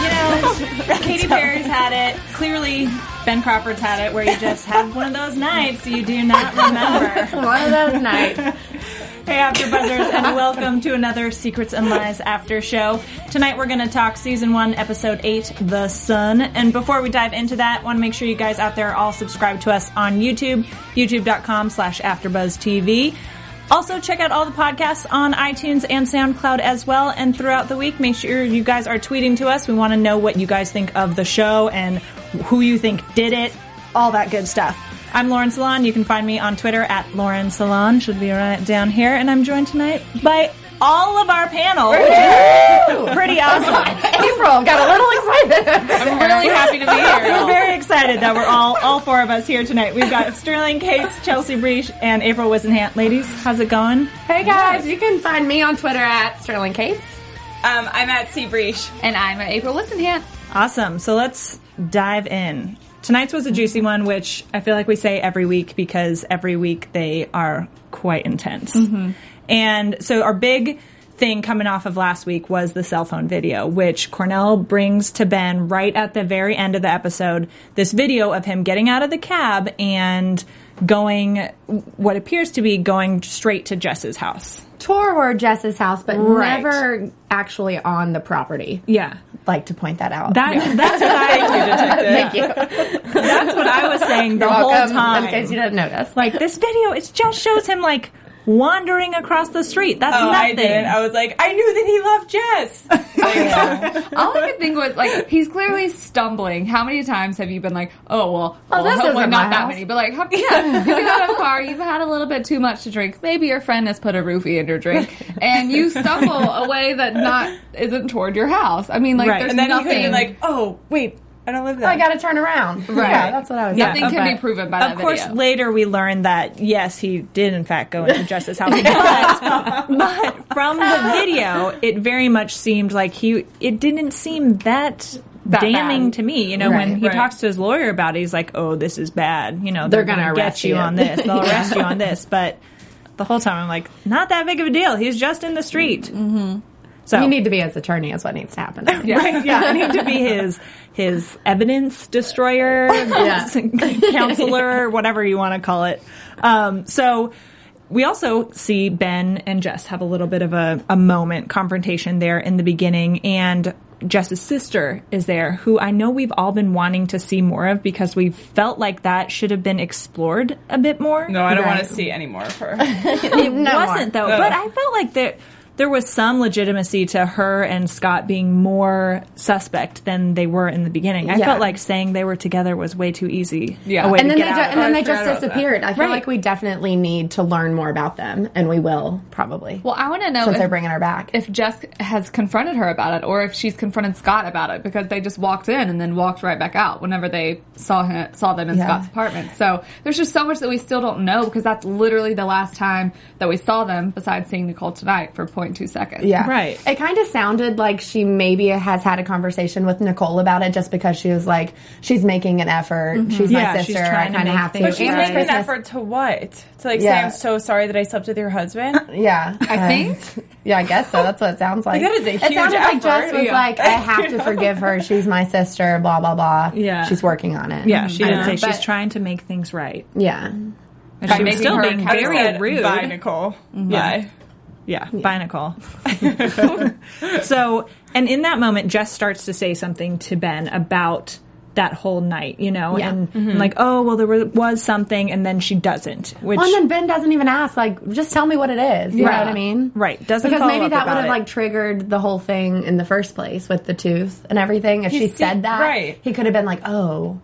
know, Katy Perry's had it. Clearly, Ben Crawford's had it, where you just have one of those nights you do not remember. One of those nights. Hey, After Buzzers, and welcome to another Secrets and Lies After Show. Tonight we're going to talk season one, episode eight, The Son. And before we dive into that, want to make sure you guys out there all subscribe to us on YouTube, youtube.com slash AfterBuzzTV. Also, check out all the podcasts on iTunes and SoundCloud as well. And throughout the week, make sure you guys are tweeting to us. We want to know what you guys think of the show and who you think did it, all that good stuff. I'm Lauren Salon. You can find me on Twitter at Lauren Salon. Should be right down here. And I'm joined tonight by all of our panel, which is pretty awesome. April got a little excited. I'm really happy to be here. I'm very excited that we're all all four of us here tonight. We've got Sterling Cates, Chelsea Breach, and April Wisenhant. Ladies, how's it going? Hey guys, you can find me on Twitter at Sterling Cates. Um, I'm at C Breach. And I'm at April Listenhant. Awesome. So let's dive in. Tonight's was a juicy one, which I feel like we say every week because every week they are quite intense. And so our big thing coming off of last week was the cell phone video, which Cornell brings to Ben right at the very end of the episode. This video of him getting out of the cab and going, what appears to be going straight to Jess's house. Toward Jess's house, but Right. never actually on the property. Yeah. Like to point that out. That, That's what I Thank you. That's what I was saying the whole Welcome, time. In case you didn't notice. Like this video, it just shows him like wandering across the street. That's Oh, nothing. I did. I was like, I knew that he loved Jess. Like, All I could think was like he's clearly stumbling. How many times have you been like, oh well, oh, well this hopefully isn't not my that house. many, but like, how- yeah, you get out of a car, you've had a little bit too much to drink. Maybe your friend has put a roofie in your drink, and you stumble a way that not isn't toward your house. I mean, like, Right. there's and then he could nothing be like, oh, wait, I don't live there. I got to turn around. Right. Yeah, that's what I was. Nothing saying. can be proven by that Of course, video. later we learned that yes, he did in fact go into Jess's House, but, but from the video, it very much seemed like he. It didn't seem that. That damning bad. to me, you know, when he right. talks to his lawyer about it, he's like, "Oh, this is bad." You know, They're they're, gonna gonna, get arrest you you. on this. They'll arrest you on this. But the whole time, I'm like, not that big of a deal. He's just in the street. Mm-hmm. So You need to be his attorney. Is what needs to happen. Right, yeah, I need to be his his evidence destroyer, yeah. counselor, whatever you want to call it. Um, so we also see Ben and Jess have a little bit of a, a moment confrontation there in the beginning, and Jess's sister is there, who I know we've all been wanting to see more of because we felt like that should have been explored a bit more. no, I don't want to see any more of her. It No wasn't more. though, but I felt like there there was some legitimacy to her and Scott being more suspect than they were in the beginning. I Yeah. felt like saying they were together was way too easy. Yeah. a way and to then they get ju- out of and then they I just forgot about disappeared. I feel Right. like we definitely need to learn more about them, and we will probably. well, I want to know since if, they're bringing her back. if Jess has confronted her about it, or if she's confronted Scott about it, because they just walked in and then walked right back out whenever they saw him, saw them in Yeah. Scott's apartment. So there's just so much that we still don't know because that's literally the last time that we saw them, besides seeing Nicole tonight for 0.2 seconds. Yeah. Right. It kind of sounded like she maybe has had a conversation with Nicole about it just because she was like, she's making an effort. Mm-hmm. She's Yeah, my she's sister. I trying to kind of make have to. things But she's And it's making an effort to what? To like say, I'm so sorry that I slept with your husband? Yeah. I uh-huh. think. Yeah, I guess so. That's what it sounds like. that is a it huge sounded like Jess was Yeah. like, I have to forgive her. She's my sister, blah, blah, blah. Yeah. She's working on it. yeah, she did say she's trying to make things right. Yeah. And By she was still being counsel. very rude. Bye, Nicole. Mm-hmm. Bye. Yeah, bye, Nicole. so, and in that moment, Jess starts to say something to Ben about that whole night, you know, Yeah. and, and like, oh, well, there was, was something, and then she doesn't, which Well, and then Ben doesn't even ask, like, just tell me what it is. You know what I mean? Right. Doesn't because maybe that would have like triggered the whole thing in the first place with the tooth and everything. If He she said that, right. he could have been like, "Oh,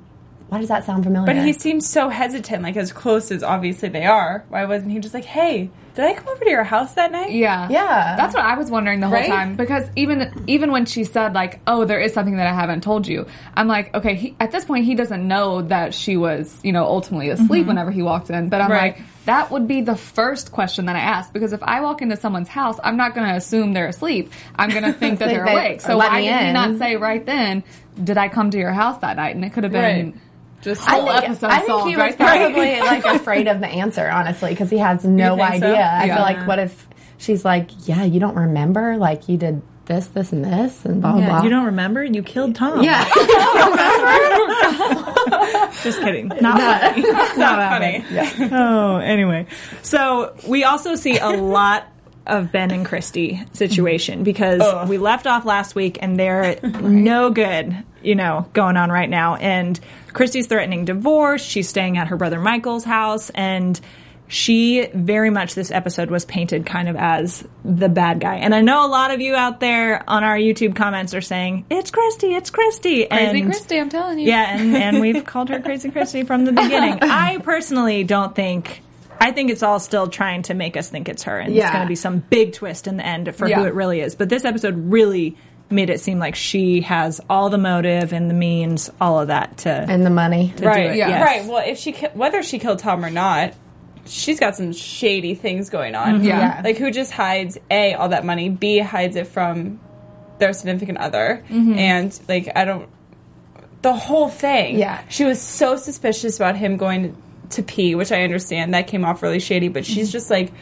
why does that sound familiar?" But he seems so hesitant, like as close as obviously they are. Why wasn't he just like, "Hey, did I come over to your house that night?" Yeah. Yeah. That's what I was wondering the whole Right? time because even even when she said like, "Oh, there is something that I haven't told you." I'm like, "Okay, he, at this point he doesn't know that she was, you know, ultimately asleep mm-hmm. whenever he walked in." But I'm Right. like, that would be the first question that I ask because if I walk into someone's house, I'm not going to assume they're asleep. I'm going to think that they're they- awake. So why did he not say right then, "Did I come to your house that night?" And it could have been Right. Just I whole think, episode I think solved he was right there. probably like afraid of the answer, honestly, because he has no You think so? idea. I Yeah. feel like, what if she's like, "Yeah, you don't remember? Like you did this, this, and this, and blah blah yeah, blah." you don't remember? You killed Tom. Yeah, Just kidding. Not funny. not funny. Oh, anyway. So we also see a lot of Ben and Christy situation because we left off last week and they're no good, you know, going on right now. And Christy's threatening divorce. She's staying at her brother Michael's house and she very much this episode was painted kind of as the bad guy. And I know a lot of you out there on our YouTube comments are saying, It's Christy, it's Christy. Crazy and Christy, I'm telling you. yeah, and, and we've called her Crazy Christy from the beginning. I personally don't think. I think it's all still trying to make us think it's her, and it's going to be some big twist in the end for Yeah. who it really is. But this episode really made it seem like she has all the motive and the means, all of that to. and the money. to right, do it. yeah. yes. right. Well, if she whether she killed Tom or not, she's got some shady things going on. Mm-hmm. Yeah. Yeah. like who just hides a all that money, b hides it from their significant other, mm-hmm. and like I don't. The whole thing. Yeah. she was so suspicious about him going to pee, which I understand that came off really shady, but she's just like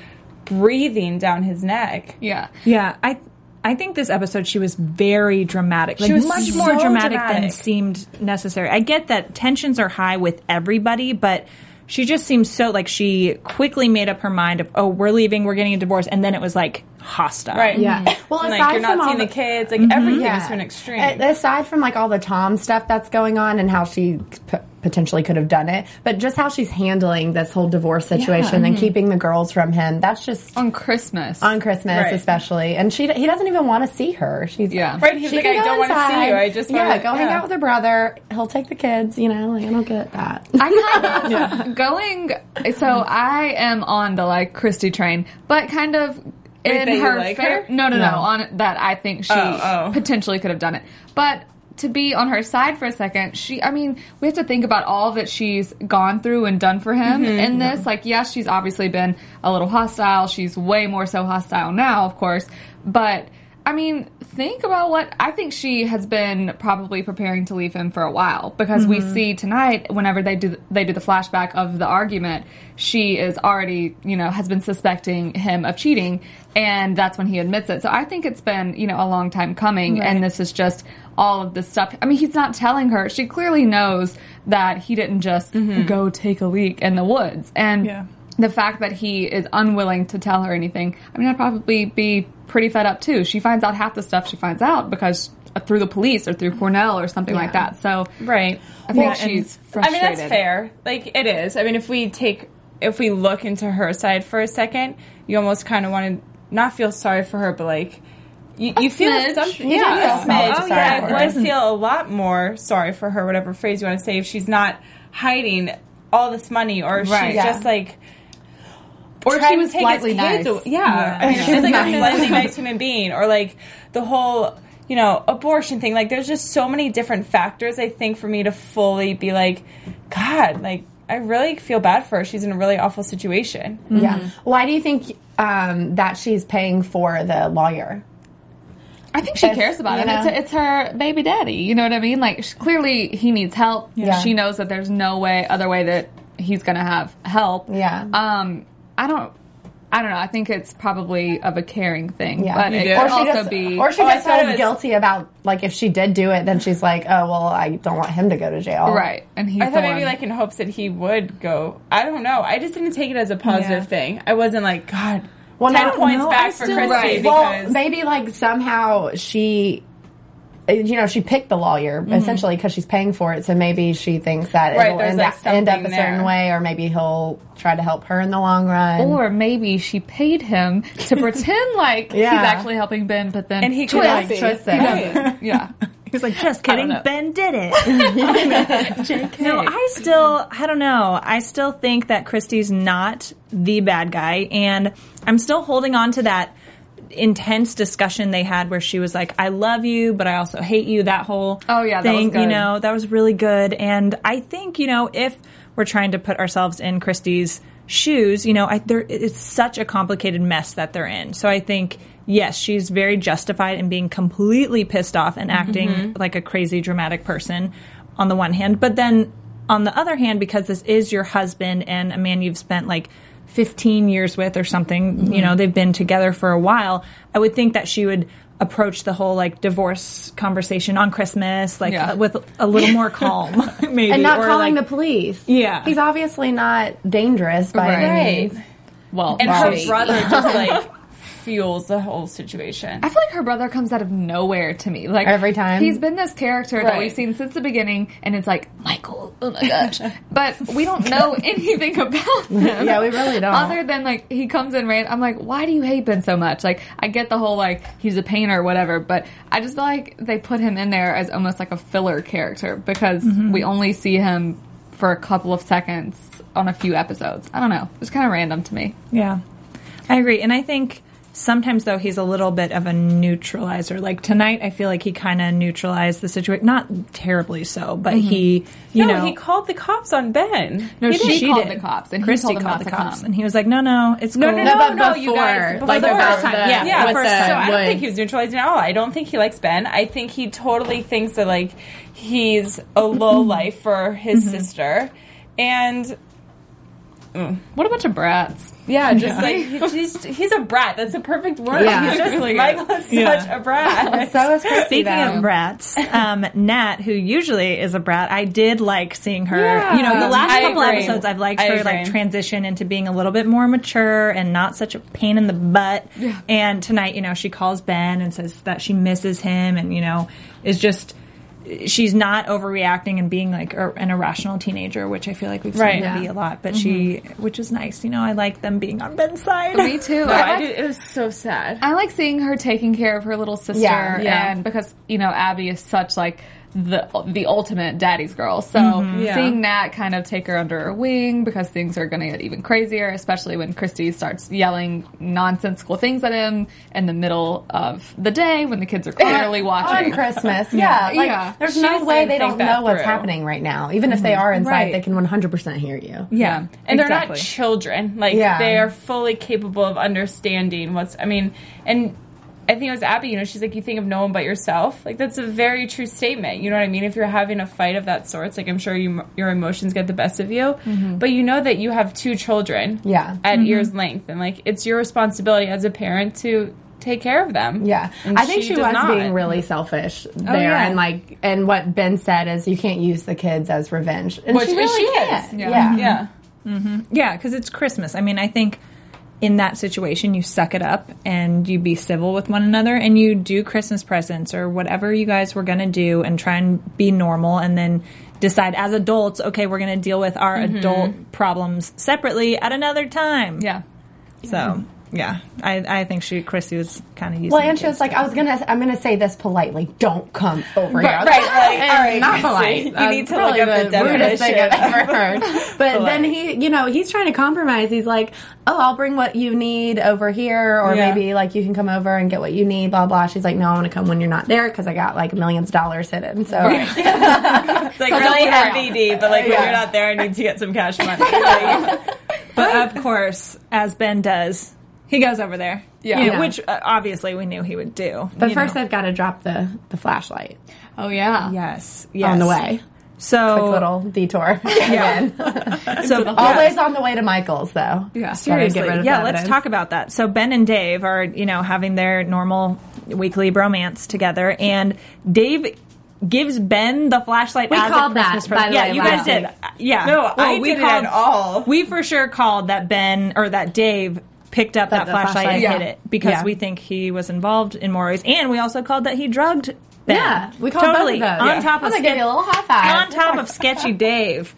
breathing down his neck. Yeah. Yeah, I I think this episode she was very dramatic. Like was much so more dramatic, than seemed necessary. I get that tensions are high with everybody, but she just seems so like she quickly made up her mind of oh we're leaving, we're getting a divorce, and then it was like hostile. Right. Yeah. Well, And, aside you're not from all seeing the, the- kids, like everything is mm-hmm. to an extreme. A- Aside from like all the Tom stuff that's going on and how she p- potentially could have done it, but just how she's handling this whole divorce situation and mm-hmm. keeping the girls from him, that's just On Christmas. on Christmas Right. especially. And she he doesn't even want to see her. She's Yeah. Right, he's she like, "I go don't wanna see inside. you. I just yeah, wanna- go hang out with her brother. He'll take the kids. You know, like, I don't get that. I kind of going. So I am on the like Christy train, but kind of in that you her. like fair- her? No, no, no, No. On that, I think she Oh, oh. potentially could have done it, but. To be on her side for a second, she, I mean, we have to think about all that she's gone through and done for him Mm-hmm. in this. Like, yes, she's obviously been a little hostile. She's way more so hostile now, of course. But, I mean, think about what I think she has been probably preparing to leave him for a while because we mm-hmm. see tonight whenever they do they do the flashback of the argument, she is already you know has been suspecting him of cheating, and that's when he admits it. So I think it's been you know a long time coming, and this is just all of this stuff. I mean, he's not telling her. She clearly knows that he didn't just mm-hmm. go take a leak in the woods, and Yeah. The fact that he is unwilling to tell her anything, I mean, I'd probably be pretty fed up too. She finds out half the stuff she finds out because uh, through the police or through Cornell or something like that. So right. I think Well, she's I mean, that's fair. Like, it is. I mean, if we take, if we look into her side for a second, you almost kind of want to not feel sorry for her, but like, you, you feel something. Yeah, a smidge. sorry yeah. I feel a lot more sorry for her, whatever phrase you want to say, if she's not hiding all this money or Right. she's Yeah. just like, or if she was take slightly kids nice. away- Yeah, I mean, she's like a slightly nice human being, or like the whole, you know, abortion thing. Like, there's just so many different factors. I think for me to fully be like, God, like I really feel bad for her. She's in a really awful situation. Yeah. Why do you think um, that she's paying for the lawyer? I think she If, cares about you him. It's, it's her baby daddy. You know what I mean? Like sh- clearly he needs help. Yeah. She knows that there's no way other way that he's going to have help. Yeah. Um, I don't. I don't know. I think it's probably of a caring thing, Yeah. but it do? could Or she also just, be. or she Oh, I just thought feels guilty about like if she did do it, then she's like, oh well, I don't want him to go to jail. right, and he's I thought maybe one- like in hopes that he would go. I don't know. I just didn't take it as a positive Yeah. thing. I wasn't like God. Well, ten points no, back I for still- Christy Right. because Well, maybe like somehow she you know, she picked the lawyer essentially because she's paying for it. So maybe she thinks that Mm-hmm. Right, it'll end, like, up, end up a certain there. way, or maybe he'll try to help her in the long run. Or maybe she paid him to pretend like Yeah. he's actually helping Ben, but then And he could twist. like twist it. yeah. He's like, just kidding. Ben did it. no, I still, I don't know. I still think that Christy's not the bad guy, and I'm still holding on to that intense discussion they had where she was like, "I love you, but I also hate you." That whole Oh, yeah, that was thing, you know, that was really good. And I think you know if we're trying to put ourselves in Christy's shoes, you know, I, there, it's such a complicated mess that they're in. So I think yes, she's very justified in being completely pissed off and acting Mm-hmm. like a crazy dramatic person on the one hand, but then on the other hand, because this is your husband and a man you've spent like 15 years with or something, Mm-hmm. you know, they've been together for a while, I would think that she would approach the whole like divorce conversation on Christmas like Yeah. uh, with a little more calm maybe and not or calling like, the police. Yeah. he's obviously not dangerous by Right. any means. Well, And well, her brother just like fuels the whole situation. I feel like her brother comes out of nowhere to me. Like Every time? he's been this character that we've seen since the beginning, and it's like Michael. Oh my gosh! but we don't know anything about him. Yeah, we really don't. Other than like he comes in ran. I'm like, why do you hate Ben so much? Like I get the whole like he's a painter or whatever, but I just feel like they put him in there as almost like a filler character because mm-hmm. we only see him for a couple of seconds on a few episodes. I don't know. It's kind of random to me. Yeah, I agree. And I think sometimes, though, he's a little bit of a neutralizer. Like tonight, I feel like he kind of neutralized the situation. Not terribly so, but he, you no, know. he called the cops on Ben. No, He she, did. called the cops, and Christy he told called the cops, come. and he was like, "No, no, it's No, cool." no, No, no, but no, you before, guys. like before. about the- yeah, yeah, the first the So I don't think he was neutralizing at all. I don't think he likes Ben. I think he totally thinks that like he's a low life for his Mm-hmm. sister, and What a bunch of brats. yeah, just like he's he's a brat. That's a perfect word. Yeah. he's just Really good. Michael is Yeah. such a brat. So is Christy. Speaking though. of brats, um, Nat, who usually is a brat, I did like seeing her. Yeah. You know, the last I couple agree. episodes, I've liked I her like transition into being a little bit more mature and not such a pain in the butt. And tonight, you know, she calls Ben and says that she misses him, and you know, is just. She's not overreacting and being like a, an irrational teenager, which I feel like we've Right. seen her Yeah. be a lot. But she, mm-hmm. which is nice, you know. I like them being on Ben's side. Me too. No, I I like- did, it was so sad. I like seeing her taking care of her little sister, Yeah, yeah. and because you know Abby is such like the the ultimate daddy's girl. So mm-hmm. Yeah. seeing Nat kind of take her under her wing because things are going to get even crazier, especially when Christy starts yelling nonsensical things at him in the middle of the day when the kids are clearly watching. on Christmas. Yeah, like Yeah. there's She no way they don't know what's through. happening right now. Even if they mm-hmm. are inside, Right. they can 100% hear you. yeah, and they're not children. Like Yeah. they are fully capable of understanding what's. I mean, and I think it was Abby. You know, she's like, "You think of no one but yourself." Like that's a very true statement. You know what I mean? If you're having a fight of that sort, like I'm sure you, your emotions get the best of you, mm-hmm. but you know that you have two children. Yeah. at mm-hmm. ear's length, and like it's your responsibility as a parent to take care of them. Yeah, And I think she, does was not. being really selfish oh, there, yeah. and like, and what Ben said is, you can't use the kids as revenge, and Which she really she can't. Yeah. Yeah. Yeah. Mm-hmm. Yeah, because it's Christmas. I mean, I think in that situation, you suck it up and you be civil with one another and you do Christmas presents or whatever you guys were going to do and try and be normal and then decide as adults, okay, we're going to deal with our mm-hmm. adult problems separately at another time. Yeah. So, yeah, I, I think she, Chrissy was kind of using Well, and she was like, I was gonna, I'm gonna say this politely. Don't come over here. Right, like, like, "Eh, all right, not polite. you need to look up the rudest thing I've ever heard. But then he, you know, he's trying to compromise. He's like, oh, I'll bring what you need over here, or Yeah. maybe like you can come over and get what you need. Blah blah. She's like, no, I want to come when you're not there because I got like millions of dollars hidden. So It's like really MVD, but like when you're not there, I need to get some cash money. Like, But of course, as Ben does, he goes over there. Yeah. You know, Yeah. Which uh, obviously we knew he would do. But first, know. they've got to drop the the flashlight Oh yeah. yes, yes. on the way. So Quick little detour. Yeah. So Always on the way to Michael's, though. Yeah. Seriously, get rid of yeah. the Let's evidence. talk about that. So Ben and Dave are you know having their normal weekly bromance together, and Dave gives Ben the flashlight. We as called a that, Christmas by present. the yeah, way, you guys did. week. Yeah, No, I didn't at all. We for sure called that Ben or that Dave picked up that, the flashlight, flashlight. and Yeah. hid it because Yeah. we think he was involved in more ways, and we also called that he drugged. Ben. Yeah, we called totally both of those. on Yeah. top of Sketch- a little high five. on top of sketchy Dave.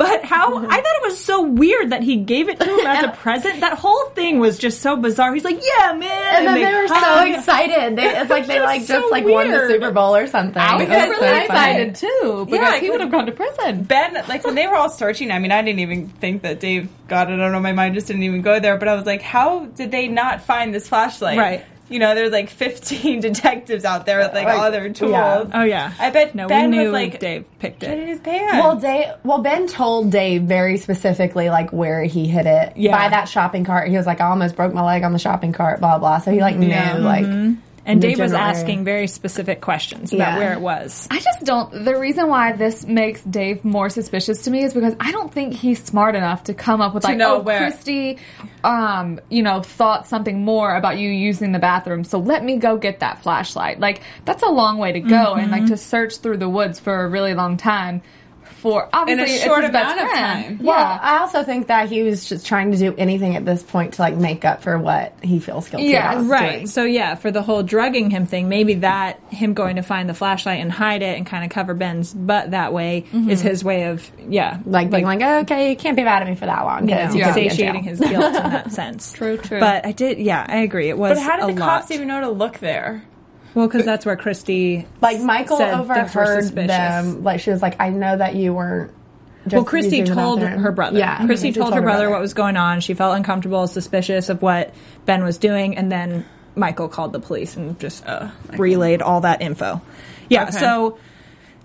But how I thought it was so weird that he gave it to him as a present. That whole thing was just so bizarre. He's like, "Yeah, man," And then they were so excited. They, it's like they just like so just like won the. Super Bowl or something. I was was really so excited too because Yeah, he would have gone to prison. Ben, like when they were all searching, I mean, I didn't even think that Dave got it. I don't know, my mind just didn't even go there. But I was like, how did they not find this flashlight? Right. You know, there's like 15 detectives out there with like all their tools. yeah. Oh yeah, I bet no. Ben we knew was like, Dave picked Get in it. his pants. Well, Dave. Well, Ben told Dave very specifically like where he hid it Yeah. by that shopping cart. He was like, "I almost broke my leg on the shopping cart." Blah blah. So he like knew Yeah. like. Mm-hmm. And Dave was asking very specific questions about Yeah. where it was. I just don't. The reason why this makes Dave more suspicious to me is because I don't think he's smart enough to come up with like, know oh, where- Christy, um, you know, thought something more about you using the bathroom, so let me go get that flashlight. Like that's a long way to go, and like to search through the woods for a really long time for obviously it's short his best amount of friend. time. Well, Yeah. I also think that he was just trying to do anything at this point to like make up for what he feels guilty Yeah, about. Right. doing. So yeah, for the whole drugging him thing, maybe that him going to find the flashlight and hide it and kind of cover Ben's butt that way mm-hmm. is his way of yeah, Like being like, oh, okay, you can't be mad at me for that long. you know, 'cause you could be in satiating his guilt in that sense. True, true. But I did, yeah, I agree. It was but how did a the lot. cops even know to look there? Well, because that's where Christy Like Michael said overheard them. Like she was like, I know that you weren't. Just Well, Christy using told her brother. Yeah, Christy told her brother what was going on. She felt uncomfortable, suspicious of what Ben was doing, and then Michael called the police and just uh, relayed all that info. Yeah, Okay. so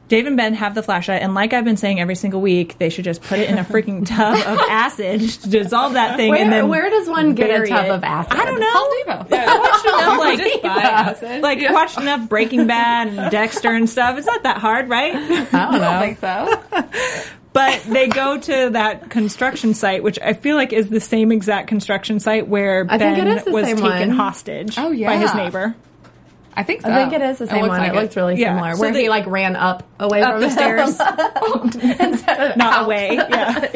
Dave and Ben have the flashlight, and like I've been saying every single week, they should just put it in a freaking tub of acid, to dissolve that thing, Where, and then where does one get a tub it. of acid? I don't know. I watched enough, like, Just buy acid. like watched enough Breaking Bad and Dexter and stuff. It's not that hard, right? I don't I know. don't think so. But they go to that construction site, which I feel like is the same exact construction site where I Ben it is the was taken one. hostage Oh, yeah. by his neighbor. I think so. I think it is the same looks one. like it looked really Yeah. similar. So where they- he like ran up away Up from the stairs, Instead of not out. away.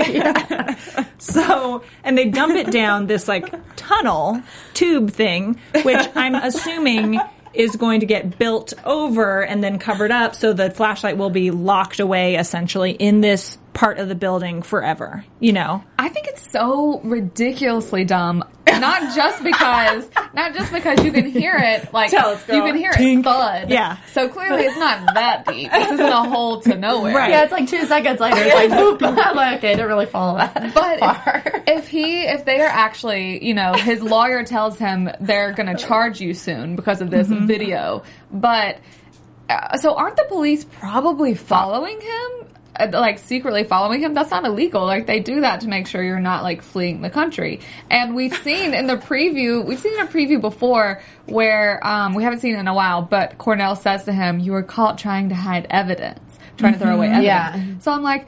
Yeah. So, and they dump it down this like tunnel tube thing, which I'm assuming is going to get built over and then covered up so the flashlight will be locked away essentially in this part of the building forever. You know? I think it's so ridiculously dumb. Not just because, not just because you can hear it, like Tell us, girl. you can hear Tink. it thud. Yeah. So clearly, it's not that deep. This isn't a hole to nowhere. Right. Yeah, it's like two seconds later. It's like, boop. I'm like, okay, I didn't really follow that But far. if, if he, if they are actually, you know, his lawyer tells him they're going to charge you soon because of this Mm-hmm. video, but uh, so aren't the police probably following him? Uh, Like secretly following him? That's not illegal. Like they do that to make sure you're not like fleeing the country. And we've seen in the preview, we've seen in a preview before where um, we haven't seen it in a while, but Cornell says to him, "You were caught trying to hide evidence, trying to throw away evidence." Yeah. So I'm like,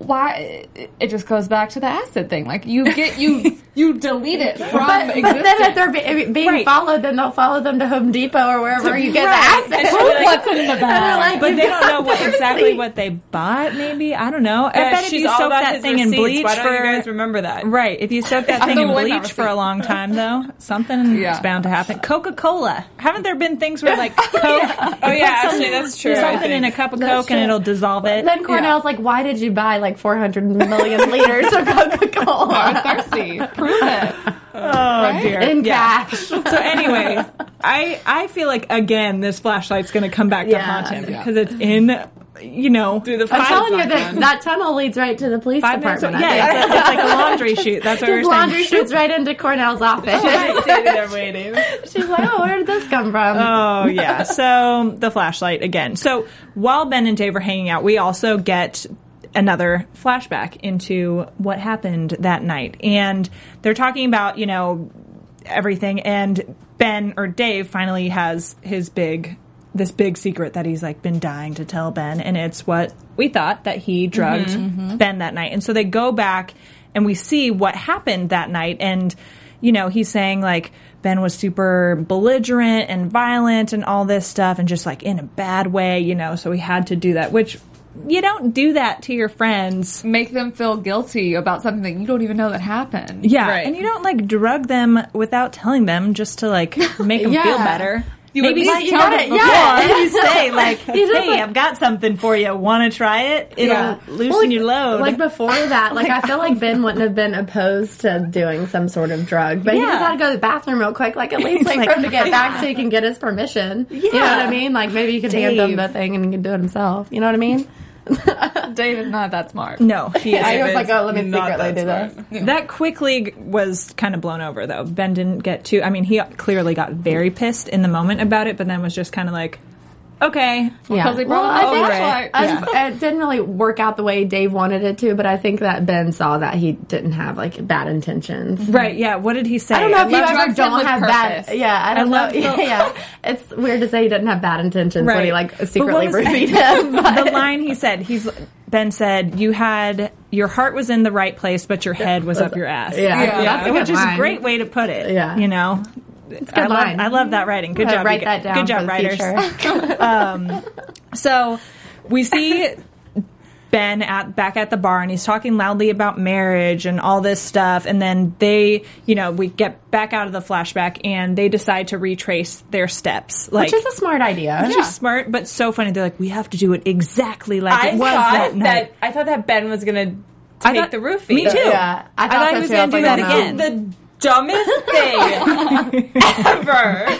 why? It- just goes back to the acid thing. Like you get you you delete it from But, but then if they're be, being Right. followed, then they'll follow them to Home Depot or wherever you get Right. the acid. like, What's in the bag? Like, But they don't know what exactly what they bought. Maybe I don't know. I Yeah, bet if you soak that thing in bleach Why don't for you guys remember that? right, if you soak that thing in bleach for a long time, though, something Yeah. is bound to happen. Coca Cola. Haven't there been things where like oh, Coke? Oh yeah, actually that's true. Something in a cup of That's Coke and it'll dissolve it. Then Cornell's like, why did you buy like 400 million liters of Coca-Cola I was thirsty. Prove it. oh dear. in Yeah. cash? So anyway, I I feel like again this flashlight's going to come back to Yeah. haunt him Yeah. because it's in you know Through the I'm telling you that that tunnel leads right to the police five department. I Yeah, it's, a, it's like a laundry chute. That's what we His were laundry saying. shoots right into Cornell's office. Sitting there waiting. She's like, oh, where did this come from? Oh yeah. So the flashlight again. So while Ben and Dave are hanging out, we also get another flashback into what happened that night. And they're talking about, you know, everything. And Ben or Dave finally has his big this big secret that he's like been dying to tell Ben. And it's what we thought that he drugged mm-hmm. Mm-hmm. Ben that night. And so they go back and we see what happened that night. And you know, he's saying like Ben was super belligerent and violent and all this stuff and just like in a bad way, you know, so he had to do that, which you don't do that to your friends. Make them feel guilty about something that you don't even know that happened. Yeah, Right. and you don't like drug them without telling them just to like make them feel better. You Maybe least you gotta- yeah. you say like, "Hey, like- I've got something for you. Want to try it? It'll Yeah. loosen Well, like- your load." Like before that, like oh I feel like Ben wouldn't have been opposed to doing some sort of drug, but he Yeah. just had to go to the bathroom real quick, like at least wait like, for him to get back so he can get his permission. You know what I mean? Like maybe you could hand him the thing and he can do it himself. You know what I mean? Dave is not that smart. no, he I was like, oh, let me Not secretly do that this. That quickly was kind of blown over, though. Ben didn't get too. I mean, he clearly got very pissed in the moment about it, but then was just kind of like, "Okay, Because they Well, brought I him think over it. I- it didn't really work out the way Dave wanted it to, but I think that Ben saw that he didn't have like bad intentions. Mm-hmm. right, yeah." What did he say? I don't know if you ever don't with have bad. Yeah, I don't know. love the- Yeah, yeah, it's weird to say he didn't have bad intentions when he like secretly what roofied him. But the line he said, he's Ben said, "You had your heart was in the right place, but your head was up your ass." yeah, Yeah. that's a which good is a great way to put it. Yeah. you know. I love, line. I love that writing. Good job. write that down. Good job, for writers. future. Um, so we see Ben at back at the bar and he's talking loudly about marriage and all this stuff and then they, you know, we get back out of the flashback and they decide to retrace their steps. Like Which is a smart idea. which is smart but so funny. They're like, we have to do it exactly like I it was thought that night. I thought that Ben was gonna I take thought- the roofie. Me too. Yeah, I I thought, thought so he was too. Gonna do like, that again. The dumbest thing ever.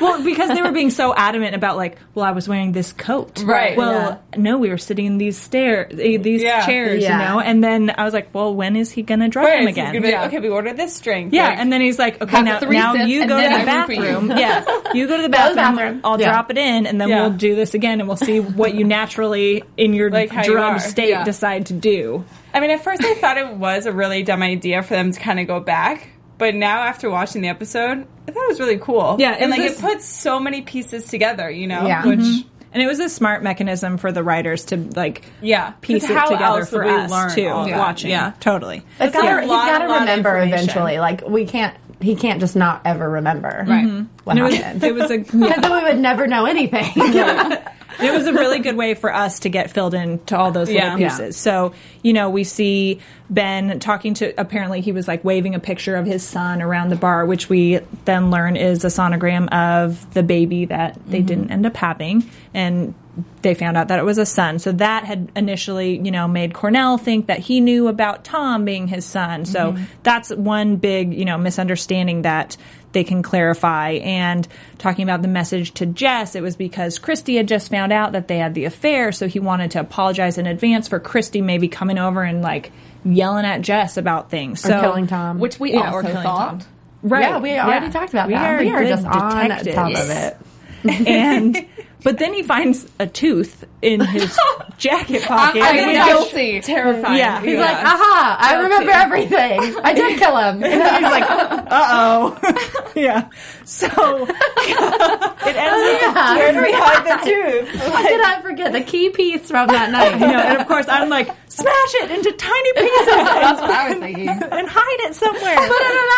Well, because they were being so adamant about like, well, I was wearing this coat. Right. Well, no, we were sitting in these stairs, eh, these Yeah. chairs, Yeah. you know. And then I was like, well, when is he gonna drug Right, him again? gonna like, okay, we ordered this drink. Yeah, Like, and then he's like, okay, now, three now you go to the I bathroom. yeah, you go to the Go the bathroom. bathroom. I'll Yeah. drop it in, and then Yeah. we'll do this again, and we'll see what you naturally in your Like how you state Yeah. decide to do. I mean, at first I thought it was a really dumb idea for them to kind of go back, but now after watching the episode, I thought it was really cool. Yeah, and like this- it puts so many pieces together, you know. Yeah. Which mm-hmm. And it was a smart mechanism for the writers to like yeah, piece 'Cause it together else for us learn too. all that? Watching, Yeah. totally. It's a gotta, he's lot- got to remember eventually. Like we can't. He can't just not ever remember. Right. What mm-hmm. And it was, happened? it was a Because then we would never know anything. it was a really good way for us to get filled in to all those little Yeah. pieces. So, you know, we see Ben talking to, apparently he was like waving a picture of his son around the bar, which we then learn is a sonogram of the baby that they mm-hmm. didn't end up having. And they found out that it was a son. So that had initially, you know, made Cornell think that he knew about Tom being his son. So mm-hmm. that's one big, you know, misunderstanding that they can clarify. And talking about the message to Jess, it was because Christy had just found out that they had the affair, so he wanted to apologize in advance for Christy maybe coming over and like yelling at Jess about things. So or killing Tom. Which we Yeah, or also killing thought. Tom. right, yeah, we already talked about We that. are we are just on top of it. and but then he finds a tooth in his jacket pocket. I he goes- guilty. terrifying. Yeah. He's like, aha, I remember everything. I did kill him. And then he's like, uh oh. yeah. So it ends up where do we hide the tooth? how did I forget the key piece from that night? you know, and of course I'm like, smash it into tiny pieces That's what I was thinking. and hide it somewhere. Put it in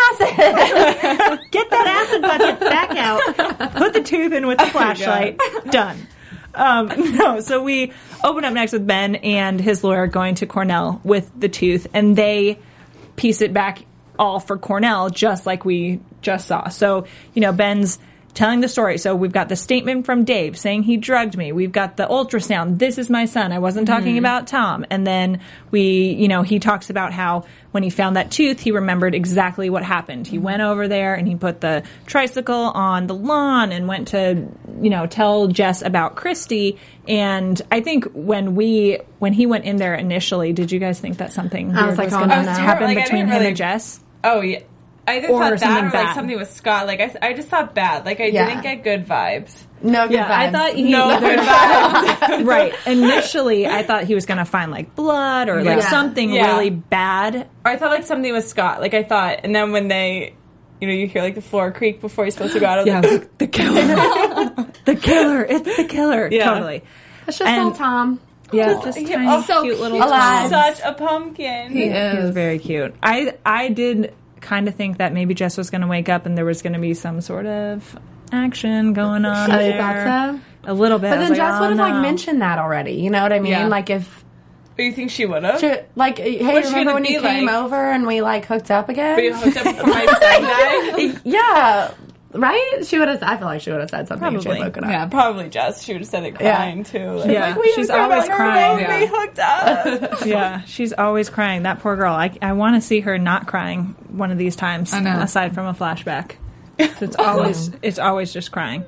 acid. Get that acid bucket back out. Put the tooth in with the flashlight. Done. Um, no, so we open up next with Ben and his lawyer going to Cornell with the tooth, and they piece it back all for Cornell, just like we just saw. So, you know, Ben's telling the story. So we've got the statement from Dave saying he drugged me. We've got the ultrasound. This is my son. I wasn't mm-hmm. talking about Tom. And then we, you know, he talks about how when he found that tooth, he remembered exactly what happened. He went over there and he put the tricycle on the lawn and went to, you know, tell Jess about Christy. And I think when we, when he went in there initially, did you guys think that something I was like, was oh, going to happen. Like, between him really- and Jess? Oh yeah. I either Or thought that something or like something with Scott. Like I, I just thought bad. Like I Yeah. didn't get good vibes. No good Yeah, I vibes. thought he No good vibes. right. Initially, I thought he was going to find like blood or like Yeah. something Yeah. really bad. Or I thought like something with Scott. Like I thought, and then when they, you know, you hear like the floor creak before you're supposed to go out. I was Yeah, I like, the killer, the killer, it's the killer. Yeah. Totally. It's just And- all Tom. Yeah, it's this he- tiny, oh, so cute little cute. Alive. Tom. such a pumpkin. He He was is. very cute. I I did kind of think that maybe Jess was going to wake up and there was going to be some sort of action going on. Oh, you there. thought so? a little bit. But then like, Jess oh, would have no. like mentioned that already. You know what I mean? Yeah. Like if Or you think she would have? like hey, What's remember when be you came like? over and we like hooked up again? Be hooked up for my side yeah, right. She would have. I feel like she would have said something. if She Probably. had woken up. Yeah. Probably Jess. She would have said it crying too. Like, Yeah, like, we she's hooked up, always like, crying. We Yeah. hooked up. yeah, she's always crying. That poor girl. I, I want to see her not crying one of these times. I know. Aside from a flashback, so it's always it's always just crying.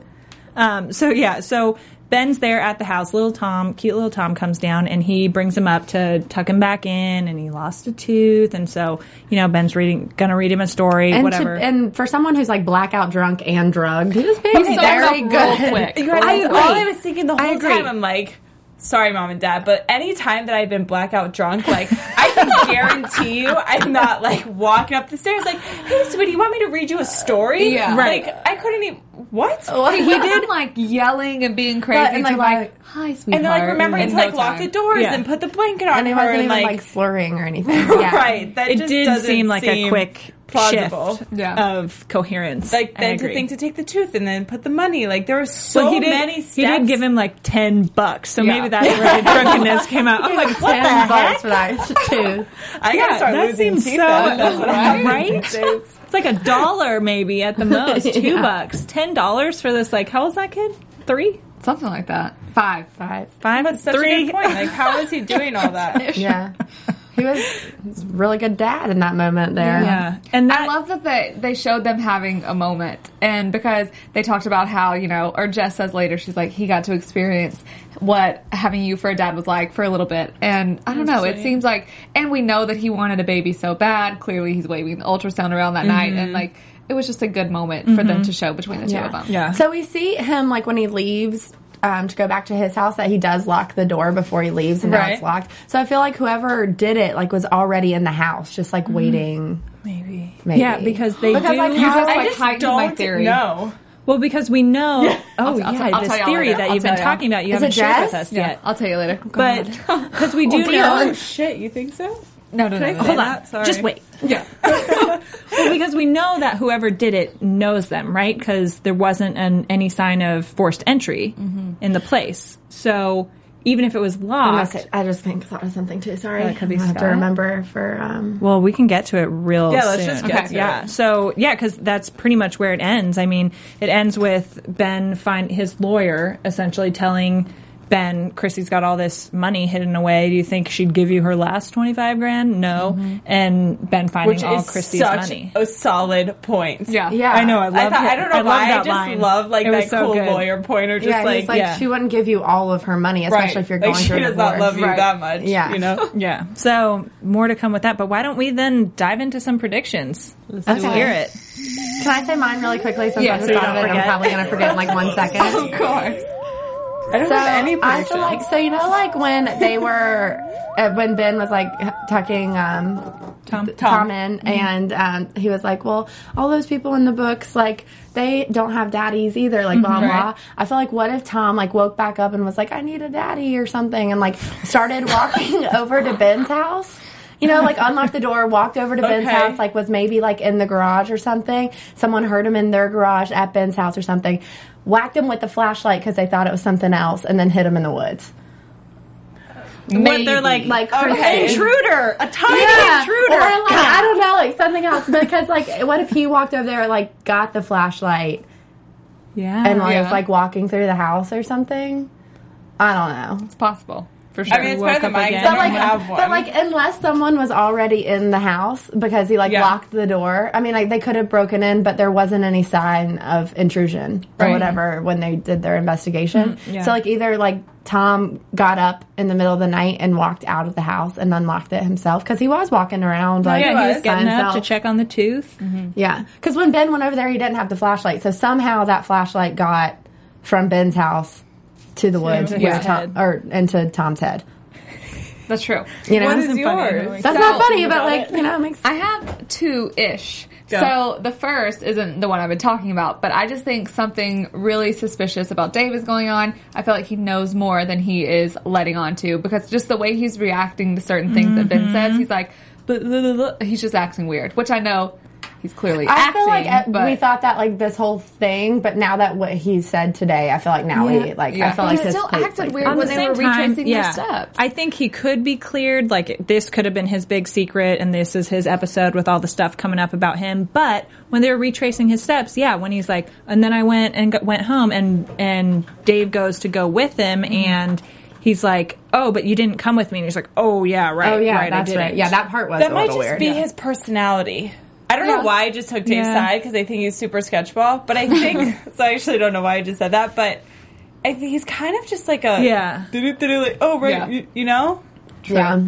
Um, so yeah, so Ben's there at the house. Little Tom, cute little Tom, comes down and he brings him up to tuck him back in. And he lost a tooth, and so you know Ben's reading, gonna read him a story, And, whatever. to, and for someone who's like blackout drunk and drugged, he was being He sums very up good. real quick. Guys, I all I was thinking the whole time. I'm like, sorry, mom and dad, but any time that I've been blackout drunk, like I can guarantee you, I'm not like walking up the stairs like, hey, sweetie, you want me to read you a story? Yeah. Like I couldn't even. What? He did like yelling and being crazy. But- and, like, like, like- hi, sweetheart. And they're like remembering in to no like lock time. the doors Yeah. and put the blanket on and he her wasn't and even like, like, slurring or anything. Yeah. right. That it just did doesn't seem like a quick plausible. shift Yeah. of coherence. Like then to think to take the tooth and then put the money. Like there were so well, he did, many steps. He did give him like ten bucks, so Yeah. maybe that's where the drunkenness came out. I'm like, what Ten the heck? bucks for that too. I Yeah, gotta start that losing seems teeth. so- then. That's what I'm right? doing these days. It's like a dollar maybe at the most, two Yeah. bucks, ten dollars for this. Like, how old's that kid? Three, Something like that. Five. Five. five, That's such three. a good point. Like, how is he doing all that? Yeah. He was, a really good dad in that moment there. Yeah, and that, I love that they they showed them having a moment, and because they talked about how you know, or Jess says later, she's like, he got to experience what having you for a dad was like for a little bit, and I don't know, it seems like, and we know that he wanted a baby so bad. Clearly, he's waving the ultrasound around that night, and mm-hmm. like, it was just a good moment for them mm-hmm. to show between the two of them. yeah. So we see him like when he leaves um, to go back to his house that he does lock the door before he leaves and now it's locked. So I feel like whoever did it like was already in the house, just like waiting. maybe. Maybe. Yeah, because they Because, do. like, how- just I like just heightened my don't theory. know. well, because we know. Oh I'll- I'll yeah, I'll this tell y'all theory that I'll you've been y'all. talking about, you Is haven't it shared with us Yeah, yet. I'll tell you later. But because we do dear. know. Oh shit! You think so? No, no, no, no. Hold on. Sorry. just wait. Yeah. Well, because we know that whoever did it knows them, right? Because there wasn't an, any sign of forced entry Mm-hmm. in the place. So even if it was locked, it, I just think thought of something too. Sorry, That I have to remember for. Um, well, we can get to it real Yeah, let's soon. just get to yeah. it. So yeah, because that's pretty much where it ends. I mean, it ends with Ben find his lawyer essentially telling. Ben, Chrissy's got all this money hidden away. Do you think she'd give you her last twenty five grand? No. Mm-hmm. And Ben finding Which all is Christy's such money. a solid point. Yeah. yeah, I know. I love. I, thought. I don't know I why. I just line. love like It was that so cool good. lawyer pointer. Just yeah, like he's like yeah. she wouldn't give you all of her money, especially right. if you're like, going she through a does not love you Right. that much. Yeah. you know. Yeah. So more to come with that. But why don't we then dive into some predictions? Let's Okay. hear it. Can I say mine really quickly since Yeah, I just so thought of it, I'm probably going to forget in like one second. Of course. I don't So have any I feel like so you know like when they were uh, when Ben was like h- tucking um, Tom. Tom, in and um, he was like, well, all those people in the books like they don't have daddies either, like blah blah. I feel like what if Tom like woke back up and was like, I need a daddy or something, and like started walking over to Ben's house. You know, like unlocked the door, walked over to Ben's Okay. house, like was maybe like in the garage or something. Someone heard him in their garage at Ben's house or something. Whacked him with the flashlight because they thought it was something else, and then hit him in the woods. What they're like, Like Okay. Christy- intruder, a tiny yeah. intruder. Or like, I don't know, like something else. Because like, what if he walked over there, like, got the flashlight yeah. and was Yeah. like walking through the house or something? I don't know. It's possible. For sure. I mean, it's better than up mine. 'cause again. But like, have one. but like, unless someone was already in the house because he like Yeah. locked the door. I mean, like they could have broken in, but there wasn't any sign of intrusion or Right. whatever when they did their investigation. Mm-hmm. yeah. So like, either like Tom got up in the middle of the night and walked out of the house and unlocked it himself because he was walking around like yeah, he was was. getting by up to check on the tooth. Mm-hmm. Yeah, because when Ben went over there, he didn't have the flashlight. So somehow that flashlight got from Ben's house to the woods, his with. Tom, or into Tom's head. That's true. You know, what is funny. yours? that's So- not funny, but like it. you know, it makes I have two ish. So the first isn't the one I've been talking about, but I just think something really suspicious about Dave is going on. I feel like he knows more than he is letting on to because just the way he's reacting to certain things that Ben says, mm-hmm. he's like, he's just acting weird, which I know he's clearly I acting. feel like but we thought that like this whole thing, but now that what he said today, I feel like now he like Yeah. I feel But like he still acted like, weird On when the they were same time, retracing yeah, their steps. I think he could be cleared. Like this could have been his big secret, and this is his episode with all the stuff coming up about him. But when they were retracing his steps, yeah, when he's like, and then I went and got, went home, and and Dave goes to go with him, Mm-hmm. and he's like, oh, but you didn't come with me, and he's like, oh yeah, right, Oh yeah, right, I that's right. Yeah, that part was That a might just weird. be yeah. his personality. I don't Yeah. know why I just took Dave's Yeah. side because I think he's super sketchball. But I think so. I actually don't know why I just said that, but I think he's kind of just like a Yeah. like oh right, Yeah. you, you know. yeah.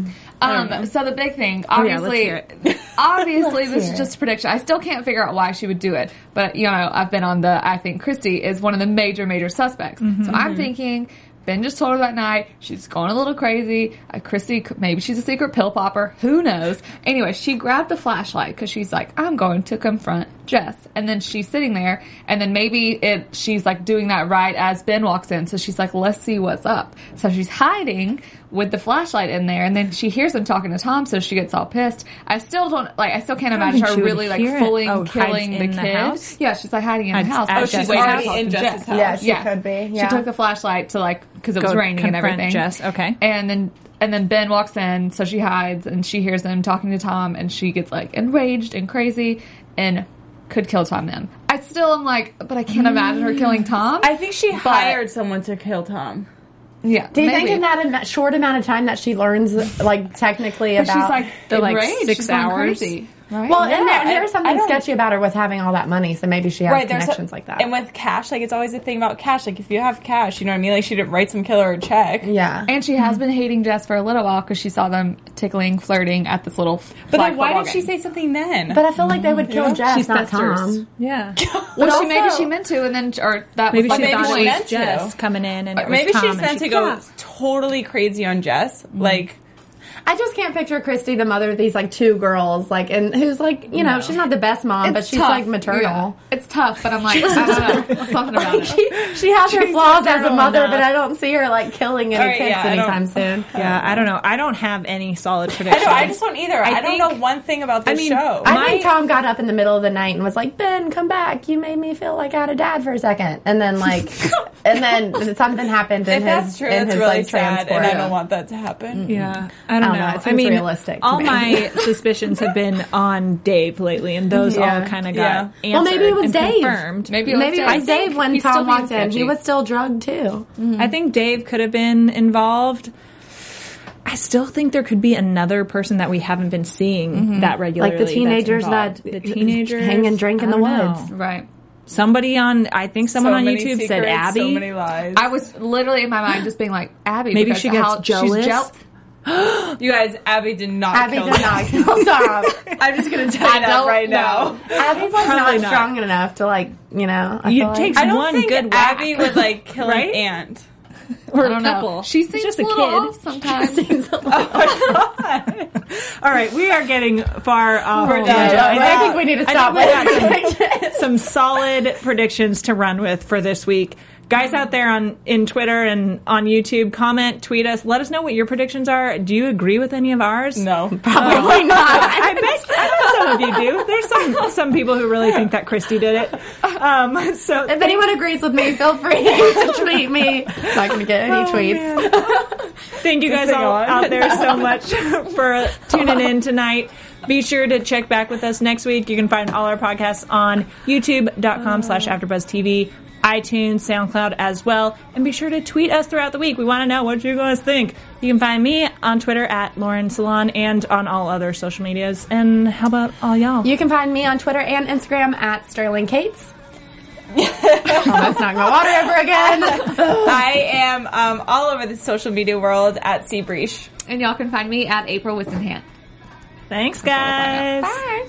Um, so the big thing, Oh, yeah, obviously, obviously, this is just a prediction. I still can't figure out why she would do it, but you know, I've been on the. I think Christy is one of the major, major suspects. Mm-hmm. So I'm thinking. Ben just told her that night she's going a little crazy. Uh, Christy, maybe she's a secret pill popper. Who knows? Anyway, she grabbed the flashlight because she's like, "I'm going to confront Jess." And then she's sitting there, and then maybe it she's like doing that right as Ben walks in. So she's like, "Let's see what's up." So she's hiding with the flashlight in there, and then she hears him talking to Tom, so she gets all pissed. I still don't like. I still can't imagine her really like fully Oh, killing the in the kid. house? Yeah, she's like hiding in Hides the house. Oh, she's house. already in in Jess's house. Yeah, she Yes. could be. She took the flashlight to like because it was Go raining and confront everything. Jess, okay. And then and then Ben walks in, so she hides and she hears them talking to Tom, and she gets like enraged and crazy and could kill Tom. Then I still am like, but I can't imagine her killing mm. Tom. I think she hired someone to kill Tom. Yeah, Do you maybe. think in that am- short amount of time that she learns, like technically about? she's like the, like, enraged. six She's hours? Crazy, right? well, and there, I- there's something sketchy about her with having all that money, so maybe she has there's connections a- like that. And with cash, like it's always a thing about cash. Like if you have cash, you know what I mean. Like she didn't write some killer a check. yeah, And she has been hating Jess for a little while because she saw them tickling, flirting at this little. But flag then why football did she say something then? but I feel like they would kill Jess, She's not festers. Tom. Yeah, Well, she maybe she meant to, and then or that maybe was she like maybe thought she meant was to. Coming in, and it Maybe Tom, she's and meant to go totally crazy on Jess. Mm-hmm. Like I just can't picture Christy, the mother of these like two girls, like and who's like you know she's not the best mom, but she's tough. like maternal. Yeah. It's tough, but I'm like, I don't know, something about it. She, she has her flaws as a mother, but I don't see her like killing any right, kids yeah, anytime soon. Yeah, I don't know. I don't have any solid I predictions. know. I just don't either. I, think- don't know one thing about this I mean, show. I My- think Tom got up in the middle of the night and was like, "Ben, come back! You made me feel like I had a dad for a second. And then like, and then something happened in if his that's true, in that's his really like sad, transport. and I don't want that to happen. Yeah, I don't, I don't know. know. I mean, realistic all me. my suspicions have been on Dave lately, and those Yeah. all kind of Yeah. got Well, maybe it answered was and Dave. confirmed. Maybe it was Maybe it Dave. was Dave when Tom walked in. He was still drugged too. Mm-hmm. I think Dave could have been involved. I still think there could be another person that we haven't been seeing mm-hmm. that regularly. Like the teenagers that the teenagers hang and drink in the woods. know. right. Somebody on, I think someone so on many YouTube said Abby. So many lies. I was literally in my mind just being like, Abby. Maybe she gets how jealous. She's jealous. you guys, Abby did not. Abby kill did Tom. not kill Tom. I'm just gonna tell you that right know. now. Abby's like Probably not, not. strong enough to like you know. I You feel like- take I don't one think good whack. Abby would like kill Right? an ant. or I a don't couple. know. She seems just a a little kid. off sometimes. Oh All right, we are getting far off. We're done. tangent. We're I think we need to I stop. think we some, some solid predictions to run with for this week. Guys out there on in Twitter and on YouTube, comment, tweet us, let us know what your predictions are. Do you agree with any of ours? No, Probably not. I bet, I bet some of you do. There's some some people who really think that Christy did it. Um, so If anyone agrees with me, feel free to tweet me. I'm Not going to get any tweets. Thank you guys all on? out there so much for tuning in tonight. Be sure to check back with us next week. You can find all our podcasts on youtube.com slash AfterBuzzTV, iTunes, SoundCloud as well. And be sure to tweet us throughout the week. We want to know what you guys think. You can find me on Twitter at Lauren Salon and on all other social medias. And how about all y'all? You can find me on Twitter and Instagram at Sterling Cates. Almost not going to water ever again. I am um, all over the social media world at Seabreach. and y'all can find me at April Wissenhant. Thanks, guys. Bye.